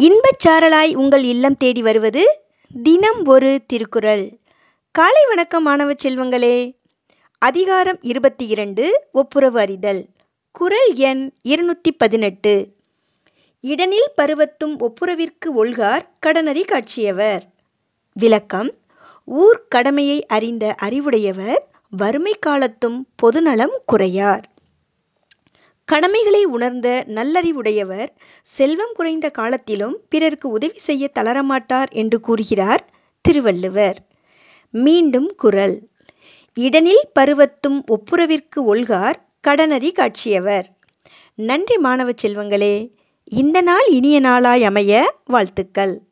இன்பச் சாரலாய் உங்கள் இல்லம் தேடி வருவது தினம் ஒரு திருக்குறள். காலை வணக்கம் மாணவ செல்வங்களே. அதிகாரம் இருபத்தி இரண்டு ஒப்புரவு அறிதல். குறள் எண் இருநூற்றி பதினெட்டு. இடனில் பருவத்தும் ஒப்புரவிற்கு ஒல்கார் கடனறி காட்சியவர். விளக்கம் ஊர்க்கடமையை கடமையை அறிந்த அறிவுடையவர் வறுமை காலத்தும் பொதுநலம் குறையார். கடமைகளை உணர்ந்த நல்லறிவுடையவர் செல்வம் குறைந்த காலத்திலும் பிறருக்கு உதவி செய்ய தளரமாட்டார் என்று கூறுகிறார் திருவள்ளுவர். மீண்டும் குரல். இடனில் பருவத்தும் ஒப்புரவிற்கு ஒல்கார் கடனறி காட்சியவர். நன்றி மாணவ செல்வங்களே இந்த நாள் இனிய நாளாய் அமைய வாழ்த்துக்கள்.